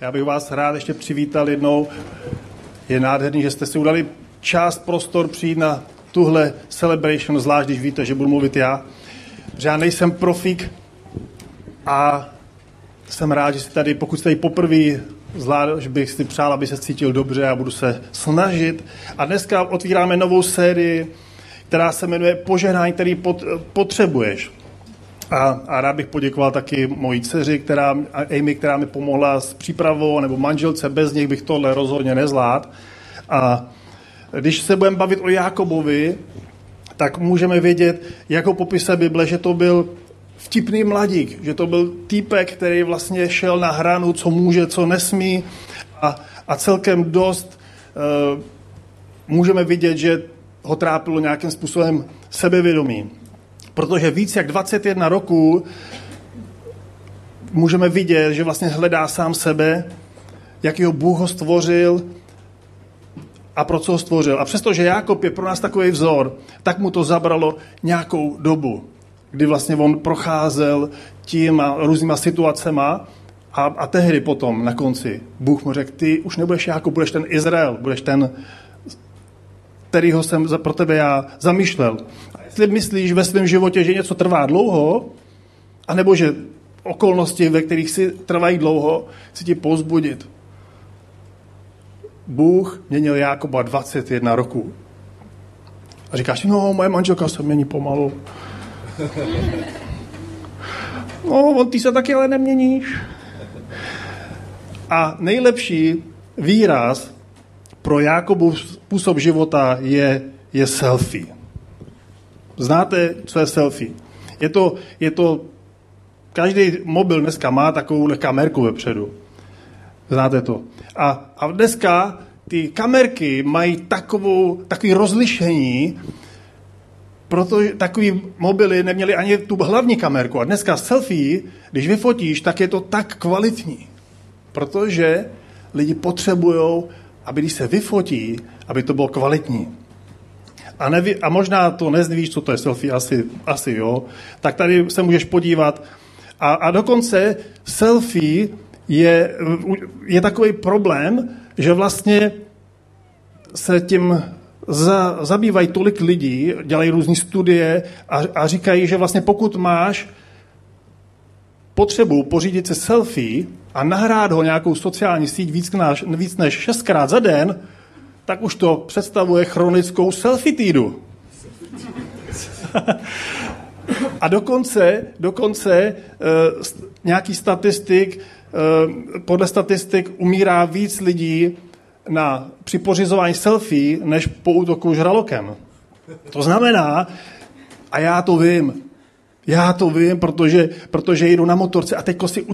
Já bych vás rád ještě přivítal jednou. Je nádherný, že jste si udali část, prostor přijít na tuhle celebration, zvlášť když víte, že budu mluvit já. Že já nejsem profík a jsem rád, že jste tady, pokud jste tady poprvé zvlášť bych si přál, aby se cítil dobře a budu se snažit. A dneska otvíráme novou sérii, která se jmenuje Požehnání, který pot, potřebuješ. A, a rád bych poděkoval taky mojí dceři, která, Amy, která mi pomohla s přípravou, nebo manželce, bez nich bych tohle rozhodně nezvládl. A když se budeme bavit o Jakobovi, tak můžeme vědět, jako popise Bible, že to byl vtipný mladík, že to byl týpek, který vlastně šel na hranu, co může, co nesmí a, a celkem dost uh, můžeme vidět, že ho trápilo nějakým způsobem sebevědomí. Protože víc jak 21 roků můžeme vidět, že vlastně hledá sám sebe, jakýho Bůh ho stvořil a pro co ho stvořil. A přestože Jákob je pro nás takový vzor, tak mu to zabralo nějakou dobu, kdy vlastně on procházel tím a různýma situacema a, a tehdy potom na konci Bůh mu řekl, ty už nebudeš Jákob, budeš ten Izrael, budeš ten, kterýho jsem pro tebe já zamýšlel. Jestli myslíš ve svém životě, že něco trvá dlouho, anebo že okolnosti, ve kterých si trvají dlouho, chci ti pozbudit. Bůh měnil Jákoba 21 roku. A říkáš, no, moje manželka se mění pomalu. No, on ty se taky ale neměníš. A nejlepší výraz pro Jákobu způsob života je, je selfie. Znáte, co je selfie? Je to, je to, každý mobil dneska má takovou kamerku vepředu. Znáte to? A, a dneska ty kamerky mají takovou, takový rozlišení, proto takový mobily neměly ani tu hlavní kamerku. A dneska selfie, když vyfotíš, tak je to tak kvalitní. Protože lidi potřebují, aby když se vyfotí, aby to bylo kvalitní. A, neví, a možná to nezvíš, co to je selfie, asi, asi jo, tak tady se můžeš podívat. A, a dokonce selfie je, je takový problém, že vlastně se tím za, zabývají tolik lidí, dělají různé studie a, a říkají, že vlastně pokud máš potřebu pořídit si selfie a nahrát ho nějakou sociální síť víc, než, víc než šestkrát za den, tak už to představuje chronickou selfie týdu. a dokonce, dokonce uh, nějaký statistik, uh, podle statistik umírá víc lidí na, při pořizování selfie, než po útoku žralokem. To znamená, a já to vím, já to vím, protože, protože jdu na motorce a teď si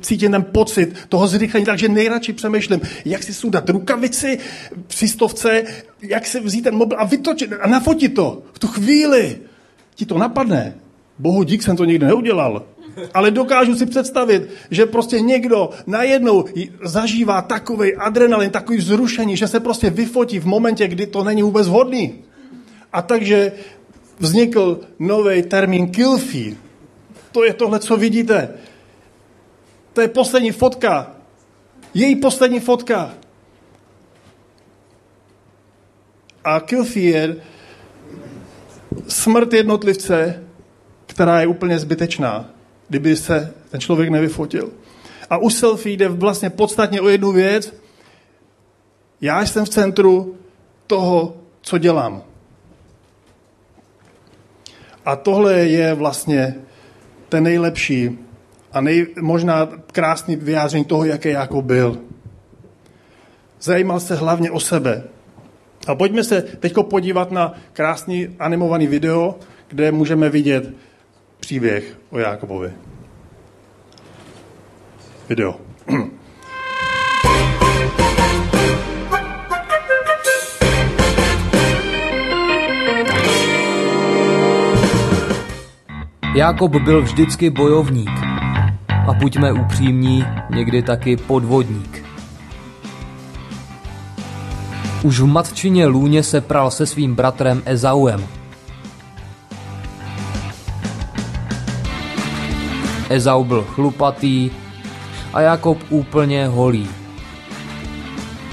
cítím ten pocit toho zrychlení, takže nejradši přemýšlím, jak si sudat rukavici při stovce, jak si vzít ten mobil a vytočit a nafotit to. V tu chvíli ti to napadne. Bohu dík jsem to nikdy neudělal. Ale dokážu si představit, že prostě někdo najednou zažívá takový adrenalin, takový vzrušení, že se prostě vyfotí v momentě, kdy to není vůbec vhodný. A takže vznikl nový termín kilfí. To je tohle, co vidíte. To je poslední fotka. Její poslední fotka. A kilfí je smrt jednotlivce, která je úplně zbytečná kdyby se ten člověk nevyfotil. A u selfie jde vlastně podstatně o jednu věc. Já jsem v centru toho, co dělám. A tohle je vlastně ten nejlepší a nej, možná krásný vyjádření toho, jaký jako byl. Zajímal se hlavně o sebe. A pojďme se teď podívat na krásný animovaný video, kde můžeme vidět příběh o Jákobovi. Video. Jakob byl vždycky bojovník. A buďme upřímní, někdy taky podvodník. Už v matčině lůně se pral se svým bratrem Ezauem. Ezau byl chlupatý a Jakob úplně holý.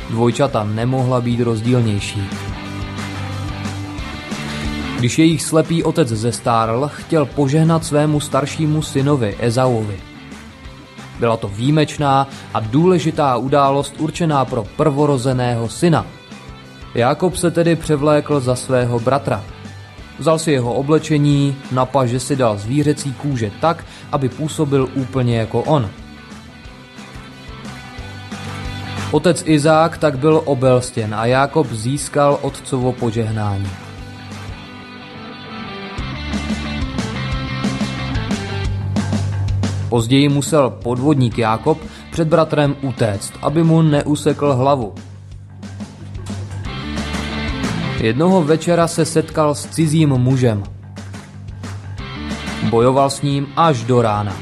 Dvojčata nemohla být rozdílnější. Když jejich slepý otec zestárl, chtěl požehnat svému staršímu synovi Ezauovi. Byla to výjimečná a důležitá událost určená pro prvorozeného syna. Jakob se tedy převlékl za svého bratra. Vzal si jeho oblečení, na paže si dal zvířecí kůže tak, aby působil úplně jako on. Otec Izák tak byl obelstěn a Jákob získal otcovo požehnání. Později musel podvodník Jákob před bratrem utéct, aby mu neusekl hlavu. Jednoho večera se setkal s cizím mužem. Bojoval s ním až do rána.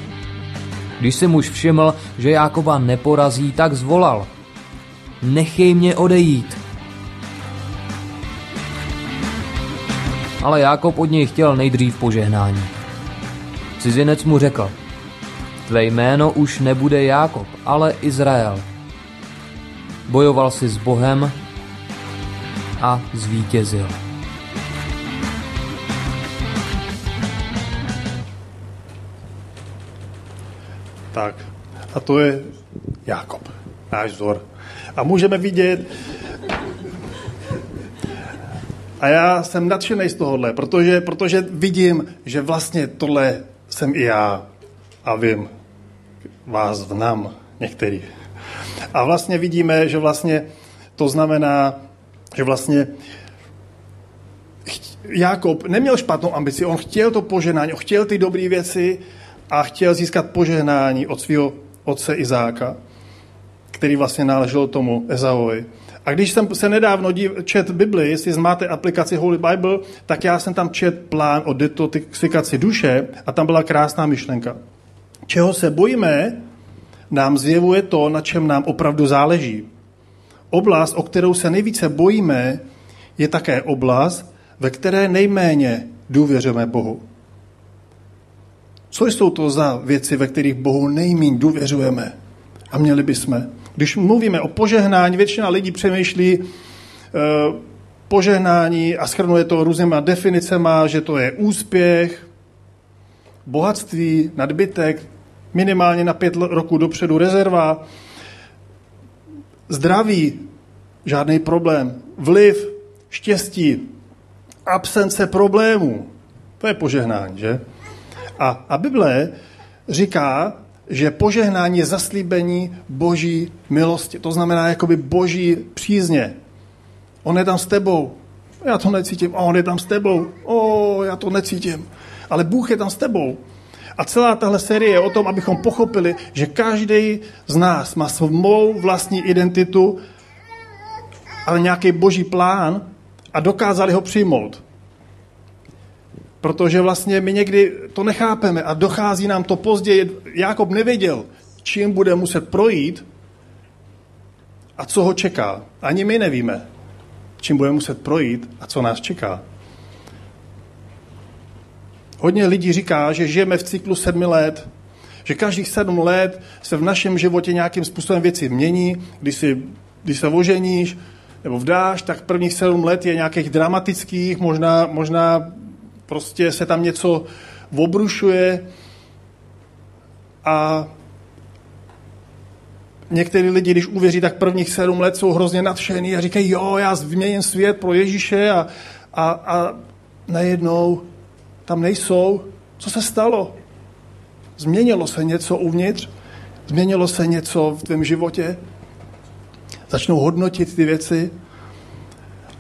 Když si muž všiml, že Jákoba neporazí, tak zvolal. Nechej mě odejít. Ale Jákob od něj chtěl nejdřív požehnání. Cizinec mu řekl, tvé jméno už nebude Jákob, ale Izrael. Bojoval si s Bohem a zvítězil. Tak, a to je Jákob, náš vzor. A můžeme vidět, a já jsem nadšený z tohohle, protože, protože vidím, že vlastně tohle jsem i já a vím, vás v nám některý. A vlastně vidíme, že vlastně to znamená, že vlastně Jakob neměl špatnou ambici, on chtěl to poženání, on chtěl ty dobré věci a chtěl získat požehnání od svého otce Izáka, který vlastně náležel tomu Ezaovi. A když jsem se nedávno dív, čet Bibli, jestli máte aplikaci Holy Bible, tak já jsem tam čet plán o detoxikaci duše a tam byla krásná myšlenka. Čeho se bojíme, nám zjevuje to, na čem nám opravdu záleží. Oblast, o kterou se nejvíce bojíme, je také oblast, ve které nejméně důvěřujeme Bohu. Co jsou to za věci, ve kterých Bohu nejméně důvěřujeme? A měli bychom. Když mluvíme o požehnání, většina lidí přemýšlí uh, požehnání a schrnuje to různýma definicema, že to je úspěch, bohatství, nadbytek, minimálně na pět roků dopředu rezerva, zdraví, žádný problém, vliv, štěstí, absence problémů. To je požehnání, že? A, a Bible říká, že požehnání je zaslíbení boží milosti. To znamená jakoby boží přízně. On je tam s tebou. Já to necítím. on je tam s tebou. O, já to necítím. Ale Bůh je tam s tebou. A celá tahle série je o tom, abychom pochopili, že každý z nás má svou vlastní identitu, ale nějaký boží plán a dokázali ho přijmout. Protože vlastně my někdy to nechápeme a dochází nám to později. Jakob nevěděl, čím bude muset projít a co ho čeká. Ani my nevíme, čím bude muset projít a co nás čeká. Hodně lidí říká, že žijeme v cyklu sedmi let, že každých sedm let se v našem životě nějakým způsobem věci mění. Když, si, když se oženíš nebo vdáš, tak prvních sedm let je nějakých dramatických, možná, možná prostě se tam něco obrušuje a některý lidi, když uvěří, tak prvních sedm let jsou hrozně nadšený a říkají, jo, já změním svět pro Ježíše a, a, a najednou tam nejsou. Co se stalo? Změnilo se něco uvnitř? Změnilo se něco v tvém životě? Začnou hodnotit ty věci?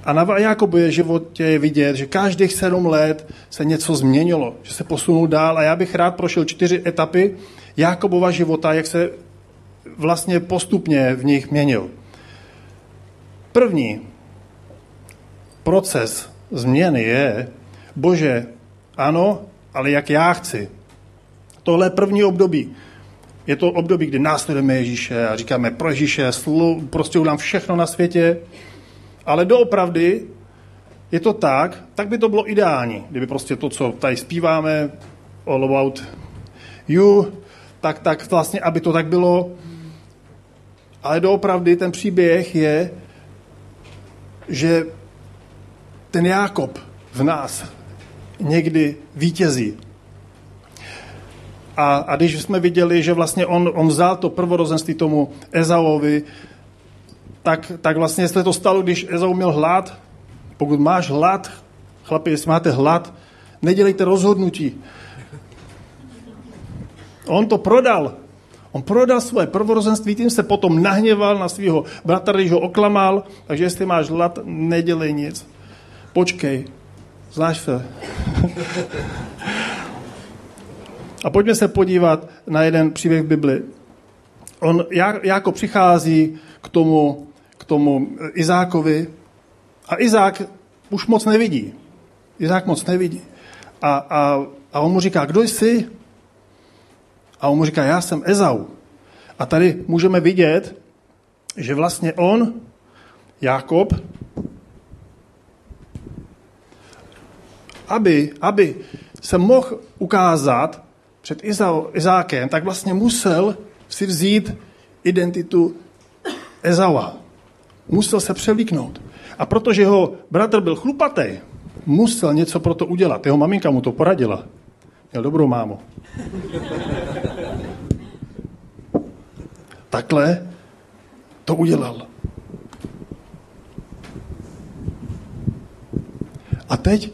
A na Jakobově životě je vidět, že každých sedm let se něco změnilo, že se posunul dál. A já bych rád prošel čtyři etapy Jakobova života, jak se vlastně postupně v nich měnil. První proces změny je, bože, ano, ale jak já chci. Tohle je první období. Je to období, kdy následujeme Ježíše a říkáme pro Ježíše, slu, prostě udělám všechno na světě, ale doopravdy je to tak, tak by to bylo ideální, kdyby prostě to, co tady zpíváme, all about you, tak, tak vlastně, aby to tak bylo, Ale doopravdy ten příběh je, že ten Jákob v nás někdy vítězí. A, a když jsme viděli, že vlastně on, on vzal to prvorozenství tomu Ezauovi, tak, tak vlastně se to stalo, když Ezau měl hlad. Pokud máš hlad, chlapi, jestli máte hlad, nedělejte rozhodnutí. On to prodal. On prodal svoje prvorozenství, tím se potom nahněval na svého bratra, když ho oklamal, takže jestli máš hlad, nedělej nic. Počkej, znáš se. A pojďme se podívat na jeden příběh v Bibli. On jako přichází k tomu, k tomu Izákovi a Izák už moc nevidí. Izák moc nevidí. A, a, a on mu říká, kdo jsi? A on mu říká, já jsem Ezau. A tady můžeme vidět, že vlastně on, Jakob, aby, aby se mohl ukázat před Izákem, tak vlastně musel si vzít identitu Ezaua. Musel se převlíknout. A protože jeho bratr byl chlupatý, musel něco pro to udělat. Jeho maminka mu to poradila. Měl dobrou mámu. Takhle to udělal. A teď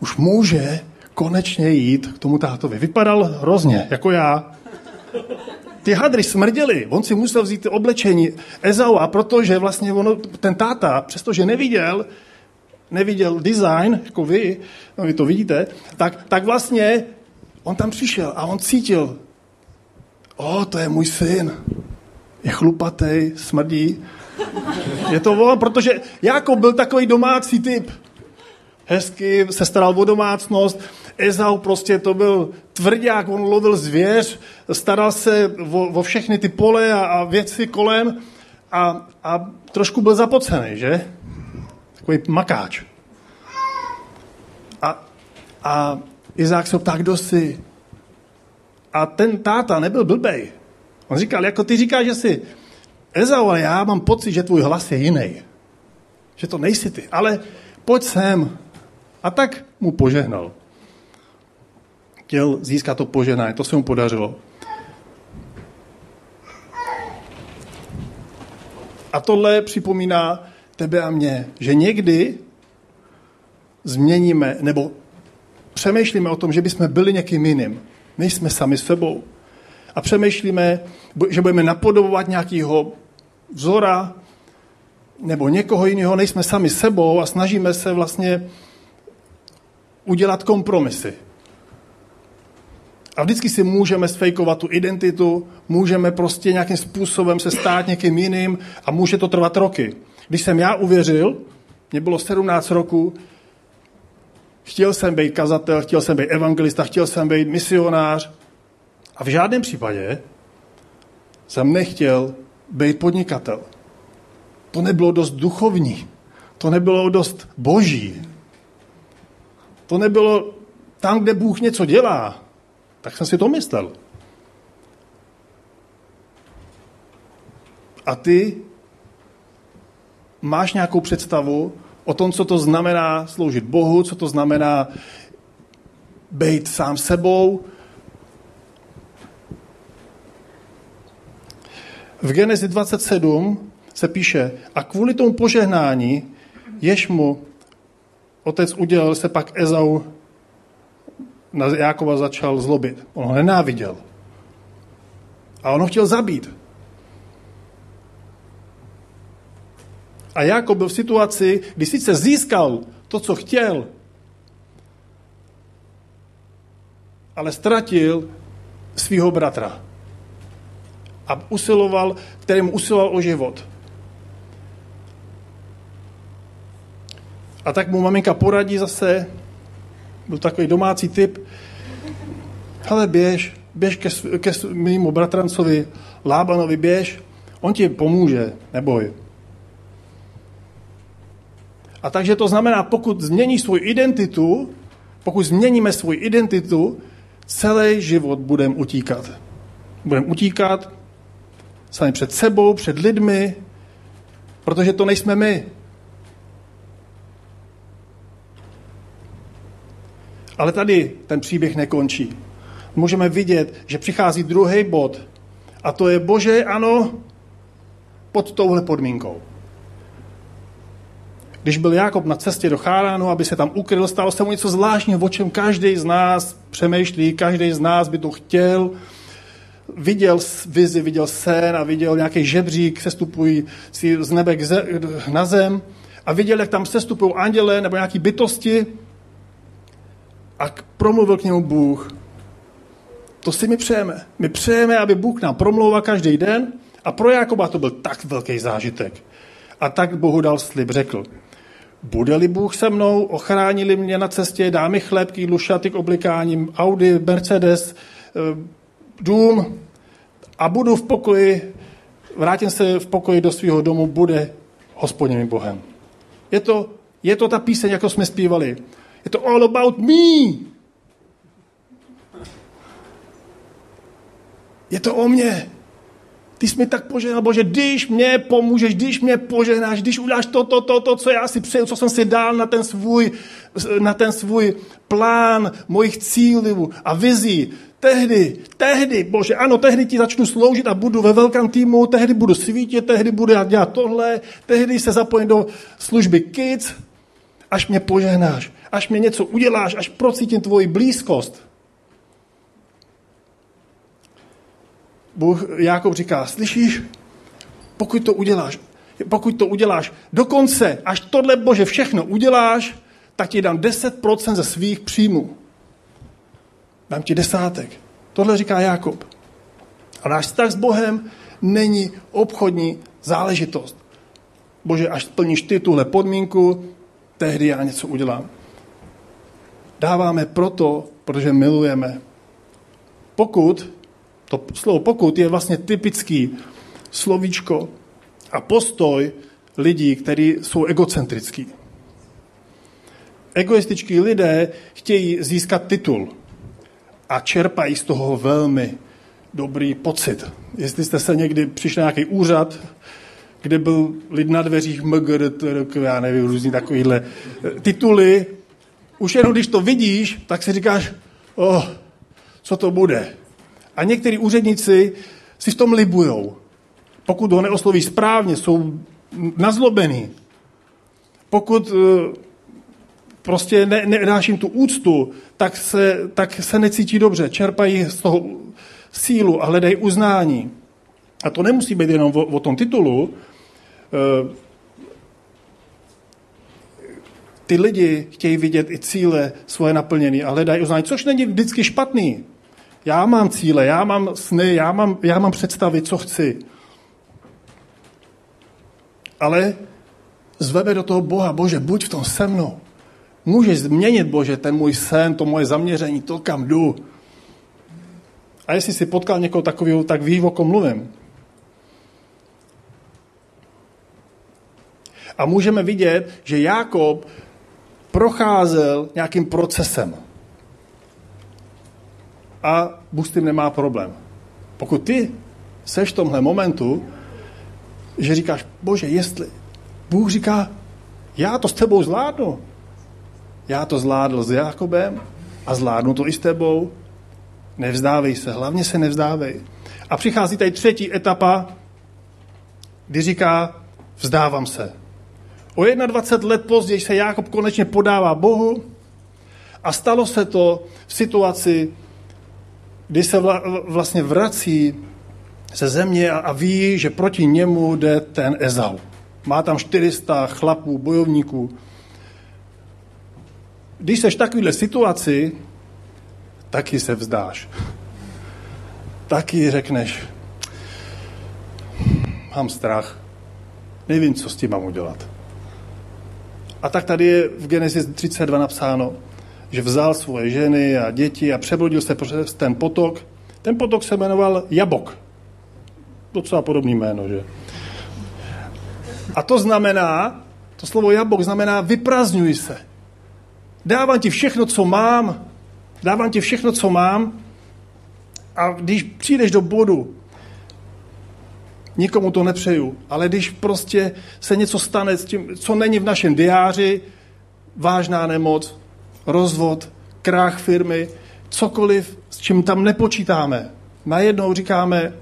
už může konečně jít k tomu tátovi. Vypadal hrozně, jako já. Ty hadry smrděly, on si musel vzít oblečení Ezaua, protože vlastně ono, ten táta, přestože neviděl, neviděl design, jako vy, no vy to vidíte, tak, tak vlastně on tam přišel a on cítil, o, to je můj syn, je chlupatý, smrdí. Je to on, protože jako byl takový domácí typ. Hezky se staral o domácnost. Ezau prostě to byl tvrdák, on lovil zvěř, staral se o, o všechny ty pole a, a věci kolem a, a trošku byl zapocený, že? Takový makáč. A, a Izák se ptá, kdo jsi? A ten táta nebyl blbej. On říkal, jako ty říkáš, že jsi Ezau, ale já mám pocit, že tvůj hlas je jiný. Že to nejsi ty. Ale pojď sem. A tak mu požehnal. Chtěl získat to požehnání. To se mu podařilo. A tohle připomíná tebe a mě, že někdy změníme nebo přemýšlíme o tom, že bychom byli někým jiným. Nejsme sami sebou a přemýšlíme, že budeme napodobovat nějakého vzora nebo někoho jiného, nejsme sami sebou a snažíme se vlastně udělat kompromisy. A vždycky si můžeme sfejkovat tu identitu, můžeme prostě nějakým způsobem se stát někým jiným a může to trvat roky. Když jsem já uvěřil, mě bylo 17 roku, chtěl jsem být kazatel, chtěl jsem být evangelista, chtěl jsem být misionář, a v žádném případě jsem nechtěl být podnikatel. To nebylo dost duchovní. To nebylo dost boží. To nebylo tam, kde Bůh něco dělá. Tak jsem si to myslel. A ty máš nějakou představu o tom, co to znamená sloužit Bohu, co to znamená být sám sebou, V Genezi 27 se píše, a kvůli tomu požehnání, jež mu otec udělal, se pak Ezau na Jákova začal zlobit. On ho nenáviděl. A on ho chtěl zabít. A Jákob byl v situaci, kdy sice získal to, co chtěl, ale ztratil svého bratra a usiloval, kterým usiloval o život. A tak mu maminka poradí zase, byl takový domácí typ, hele běž, běž ke, ke mému bratrancovi Lábanovi, běž, on ti pomůže, neboj. A takže to znamená, pokud změní svou identitu, pokud změníme svou identitu, celý život budeme utíkat. Budeme utíkat sami před sebou, před lidmi, protože to nejsme my. Ale tady ten příběh nekončí. Můžeme vidět, že přichází druhý bod. A to je, bože, ano, pod touhle podmínkou. Když byl Jakob na cestě do Cháránu, aby se tam ukryl, stalo se mu něco zvláštního, o čem každý z nás přemýšlí, každý z nás by to chtěl. Viděl vizi, viděl sen a viděl nějaký žebřík, sestupují z nebe na zem a viděl, jak tam sestupují anděle nebo nějaké bytosti a promluvil k němu Bůh. To si my přejeme. My přejeme, aby Bůh nám promlouval každý den a pro Jakoba to byl tak velký zážitek. A tak Bohu dal slib, řekl, bude-li Bůh se mnou, ochránili mě na cestě, dá mi chléb k jídlu, šaty k oblikání, Audi, Mercedes, eh, dům a budu v pokoji, vrátím se v pokoji do svého domu, bude hospodinem Bohem. Je to, je to ta píseň, jako jsme zpívali. Je to all about me. Je to o mně. Ty jsi mi tak požehnal, Bože, když mě pomůžeš, když mě požehnáš, když uděláš to, to, to, to, co já si přeju, co jsem si dal na ten svůj, na ten svůj plán mojich cílů a vizí, tehdy, tehdy, Bože, ano, tehdy ti začnu sloužit a budu ve velkém týmu, tehdy budu svítit, tehdy budu dělat tohle, tehdy se zapojím do služby kids, až mě požehnáš, až mě něco uděláš, až procítím tvoji blízkost. Bůh Jákob říká, slyšíš, pokud to uděláš, pokud to uděláš dokonce, až tohle Bože všechno uděláš, tak ti dám 10% ze svých příjmů. Dám ti desátek. Tohle říká Jákob. A náš vztah s Bohem není obchodní záležitost. Bože, až splníš ty tuhle podmínku, tehdy já něco udělám. Dáváme proto, protože milujeme. Pokud to slovo pokud je vlastně typický slovíčko a postoj lidí, kteří jsou egocentrický. Egoističtí lidé chtějí získat titul a čerpají z toho velmi dobrý pocit. Jestli jste se někdy přišli na nějaký úřad, kde byl lid na dveřích MGR, já nevím, různý takovýhle eh, tituly, už jenom když to vidíš, tak si říkáš, oh, co to bude. A některý úředníci si v tom libujou. Pokud ho neosloví správně, jsou nazlobený. Pokud eh, prostě ne, nedáš jim tu úctu, tak se, tak se necítí dobře. Čerpají z toho sílu a hledají uznání. A to nemusí být jenom o, o tom titulu. Eh, ty lidi chtějí vidět i cíle svoje naplněné a hledají uznání, což není vždycky špatný. Já mám cíle, já mám sny, já mám, já mám představy, co chci. Ale zveme do toho Boha, Bože, buď v tom se mnou. Můžeš změnit, Bože, ten můj sen, to moje zaměření, to, kam jdu. A jestli si potkal někoho takového, tak ví, o kom mluvím. A můžeme vidět, že Jákob procházel nějakým procesem a Bůh s tím nemá problém. Pokud ty seš v tomhle momentu, že říkáš, bože, jestli Bůh říká, já to s tebou zvládnu. Já to zvládl s Jakobem a zvládnu to i s tebou. Nevzdávej se, hlavně se nevzdávej. A přichází tady třetí etapa, kdy říká, vzdávám se. O 21 let později se Jákob konečně podává Bohu a stalo se to v situaci, kdy se vlastně vrací ze země a, ví, že proti němu jde ten Ezau. Má tam 400 chlapů, bojovníků. Když seš v takovéhle situaci, taky se vzdáš. Taky řekneš, mám strach, nevím, co s tím mám udělat. A tak tady je v Genesis 32 napsáno, že vzal svoje ženy a děti a přebrodil se přes ten potok. Ten potok se jmenoval Jabok. Docela podobný jméno, že? A to znamená, to slovo Jabok znamená vyprazňuj se. Dávám ti všechno, co mám, dávám ti všechno, co mám a když přijdeš do bodu, Nikomu to nepřeju. Ale když prostě se něco stane, s tím, co není v našem diáři, vážná nemoc, rozvod, krách firmy, cokoliv, s čím tam nepočítáme, najednou říkáme,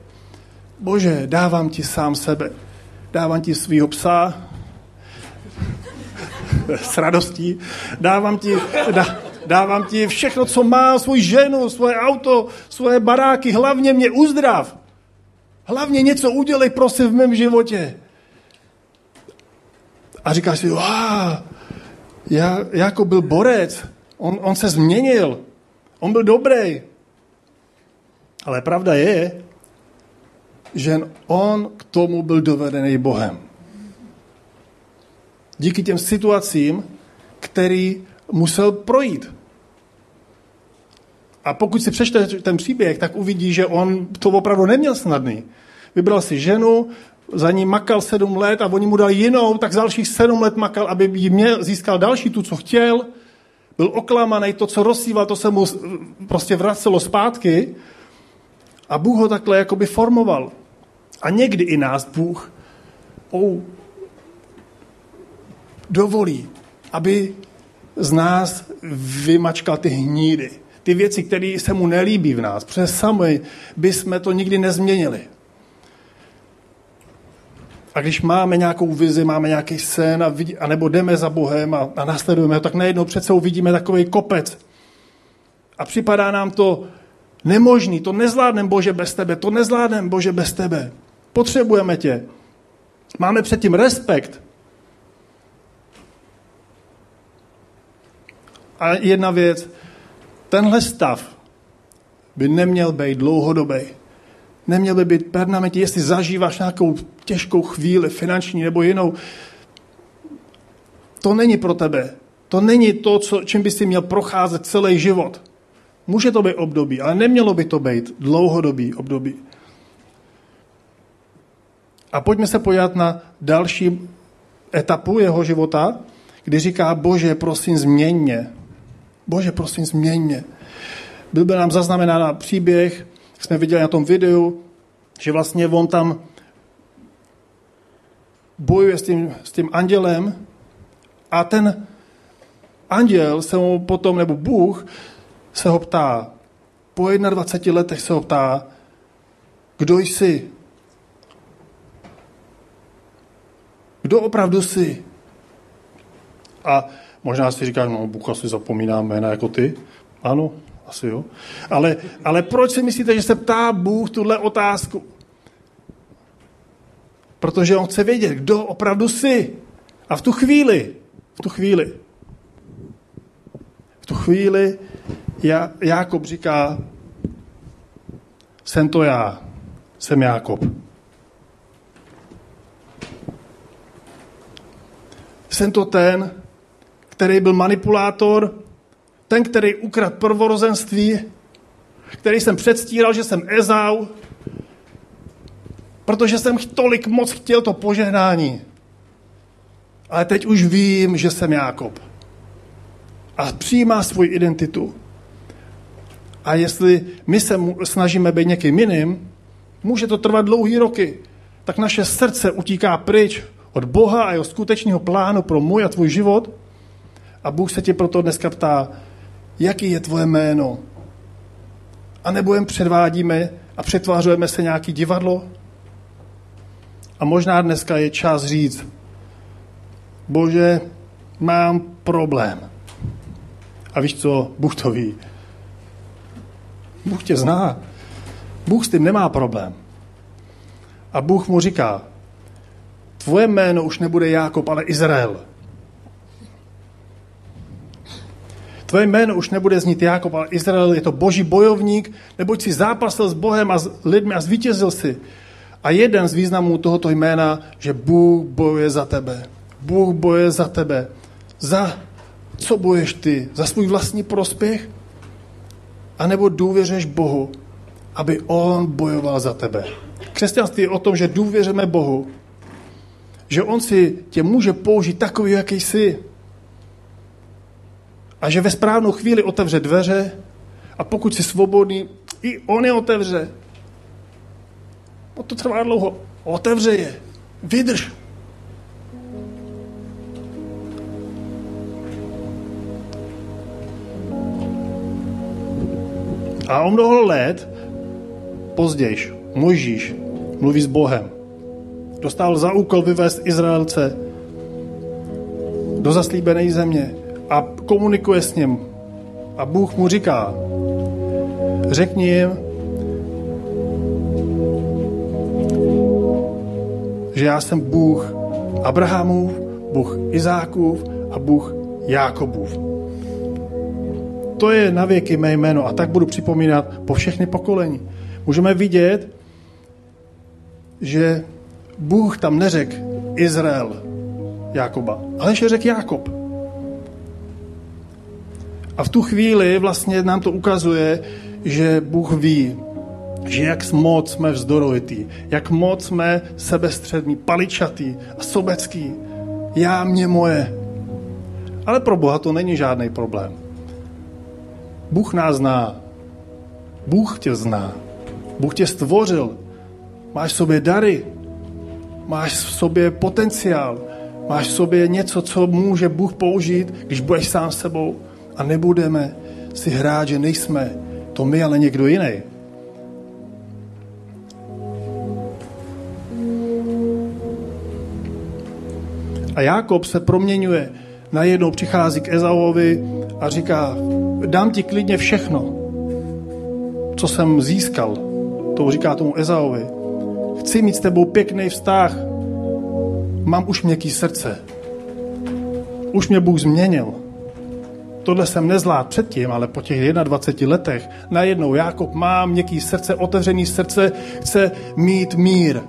bože, dávám ti sám sebe, dávám ti svýho psa, s radostí, dávám ti, dá, dávám ti všechno, co má, svou ženu, svoje auto, svoje baráky, hlavně mě uzdrav. Hlavně něco udělej, prosím, v mém životě. A říkáš si, já, jako byl borec, on, on se změnil, on byl dobrý. Ale pravda je, že on k tomu byl dovedený Bohem. Díky těm situacím, který musel projít. A pokud si přečte ten příběh, tak uvidí, že on to opravdu neměl snadný. Vybral si ženu, za ní makal sedm let a oni mu dali jinou, tak dalších sedm let makal, aby jí měl, získal další tu, co chtěl. Byl oklamaný, to, co rozsíval, to se mu prostě vracelo zpátky. A Bůh ho takhle jakoby formoval. A někdy i nás Bůh oh, dovolí, aby z nás vymačkal ty hnídy. Ty věci, které se mu nelíbí v nás. Protože sami bychom to nikdy nezměnili. A když máme nějakou vizi, máme nějaký sen, a vidí, a nebo jdeme za Bohem a, a nasledujeme ho, tak najednou před sebou vidíme takový kopec. A připadá nám to nemožný, to nezvládneme Bože bez tebe, to nezvládneme Bože bez tebe. Potřebujeme tě. Máme předtím respekt. A jedna věc, tenhle stav by neměl být dlouhodobý. Neměl by být permanentní, jestli zažíváš nějakou těžkou chvíli, finanční nebo jinou. To není pro tebe. To není to, co, čím bys si měl procházet celý život. Může to být období, ale nemělo by to být dlouhodobý období. A pojďme se podívat na další etapu jeho života, kdy říká, bože, prosím, změň mě. Bože, prosím, změň mě. Byl by nám zaznamenán příběh, jsme viděli na tom videu, že vlastně on tam bojuje s tím, s tím andělem a ten anděl se mu potom, nebo Bůh, se ho ptá, po 21 letech se ho ptá, kdo jsi? Kdo opravdu jsi? A možná si říkáš, no Bůh asi zapomíná jména jako ty. Ano, asi jo. Ale, ale proč si myslíte, že se ptá Bůh tuhle otázku? Protože on chce vědět, kdo opravdu jsi. A v tu chvíli, v tu chvíli, v tu chvíli Jákob říká, jsem to já, jsem Jákob. Jsem to ten, který byl manipulátor, ten, který ukradl prvorozenství, který jsem předstíral, že jsem Ezau, protože jsem tolik moc chtěl to požehnání. Ale teď už vím, že jsem Jákob. A přijímá svoji identitu. A jestli my se snažíme být někým jiným, může to trvat dlouhý roky, tak naše srdce utíká pryč od Boha a jeho skutečného plánu pro můj a tvůj život. A Bůh se tě proto dneska ptá, jaký je tvoje jméno? A nebo jen předvádíme a přetvářujeme se nějaký divadlo? A možná dneska je čas říct, bože, mám problém. A víš co, Bůh to ví. Bůh tě zná. Bůh s tím nemá problém. A Bůh mu říká, tvoje jméno už nebude Jákob, ale Izrael. Tvoje jméno už nebude znít Jákob, ale Izrael je to boží bojovník, neboť si zápasil s Bohem a s lidmi a zvítězil si. A jeden z významů tohoto jména, že Bůh bojuje za tebe. Bůh bojuje za tebe. Za co bojuješ ty? Za svůj vlastní prospěch? A nebo důvěřeš Bohu, aby On bojoval za tebe? Křesťanství je o tom, že důvěříme Bohu, že On si tě může použít takový, jaký jsi. A že ve správnou chvíli otevře dveře a pokud jsi svobodný, i On je otevře. No to trvá dlouho. Otevře je. Vydrž. A o mnoho let později Mojžíš mluví s Bohem. Dostal za úkol vyvést Izraelce do zaslíbené země a komunikuje s ním. A Bůh mu říká, řekni jim, že já jsem Bůh Abrahamův, Bůh Izákův a Bůh Jákobův. To je na věky mé jméno a tak budu připomínat po všechny pokolení. Můžeme vidět, že Bůh tam neřekl Izrael Jakoba, ale že řekl Jakob. A v tu chvíli vlastně nám to ukazuje, že Bůh ví, že jak moc jsme vzdorovitý, jak moc jsme sebestřední, paličatý a sobecký. Já, mě, moje. Ale pro Boha to není žádný problém. Bůh nás zná. Bůh tě zná. Bůh tě stvořil. Máš v sobě dary. Máš v sobě potenciál. Máš v sobě něco, co může Bůh použít, když budeš sám sebou. A nebudeme si hrát, že nejsme to my, ale někdo jiný. A Jákob se proměňuje. Najednou přichází k Ezauovi a říká, dám ti klidně všechno, co jsem získal. To říká tomu Ezauovi. Chci mít s tebou pěkný vztah. Mám už měkký srdce. Už mě Bůh změnil. Tohle jsem nezvládl předtím, ale po těch 21 letech najednou Jákob má měkký srdce, otevřený srdce, chce mít mír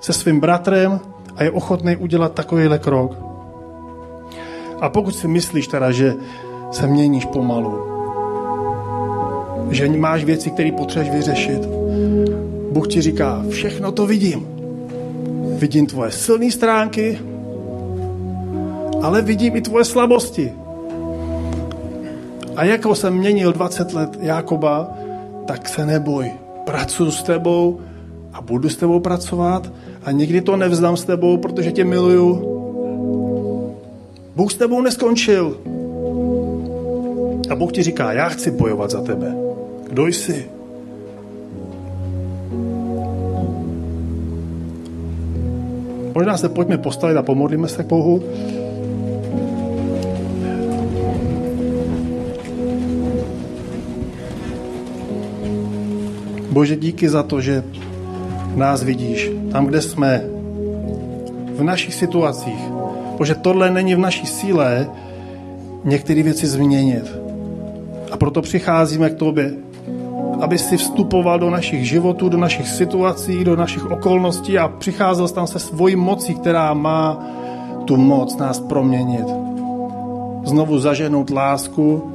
se svým bratrem a je ochotný udělat takovýhle krok. A pokud si myslíš teda, že se měníš pomalu, že máš věci, které potřebuješ vyřešit, Bůh ti říká, všechno to vidím. Vidím tvoje silné stránky, ale vidím i tvoje slabosti. A jako jsem měnil 20 let Jákoba, tak se neboj. Pracuji s tebou a budu s tebou pracovat a nikdy to nevzdám s tebou, protože tě miluju. Bůh s tebou neskončil. A Bůh ti říká, já chci bojovat za tebe. Kdo jsi? Možná se pojďme postavit a pomodlíme se k Bohu. Bože, díky za to, že nás vidíš, tam, kde jsme, v našich situacích. Bože, tohle není v naší síle některé věci změnit. A proto přicházíme k tobě, aby si vstupoval do našich životů, do našich situací, do našich okolností a přicházel tam se svojí mocí, která má tu moc nás proměnit. Znovu zažehnout lásku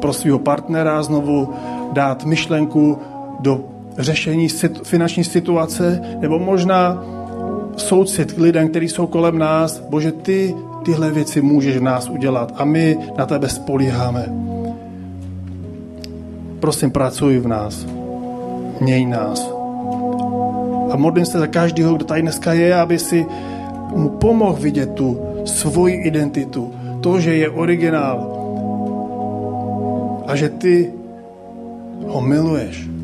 pro svého partnera, znovu dát myšlenku do řešení finanční situace, nebo možná soucit k lidem, kteří jsou kolem nás. Bože, ty tyhle věci můžeš v nás udělat a my na tebe spolíháme. Prosím, pracuj v nás. Měj nás. A modlím se za každého, kdo tady dneska je, aby si mu pomohl vidět tu svoji identitu. To, že je originál. A že ty ho miluješ.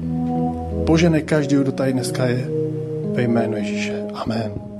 Požene každý, kdo tady dneska je, ve jménu Ježíše. Amen.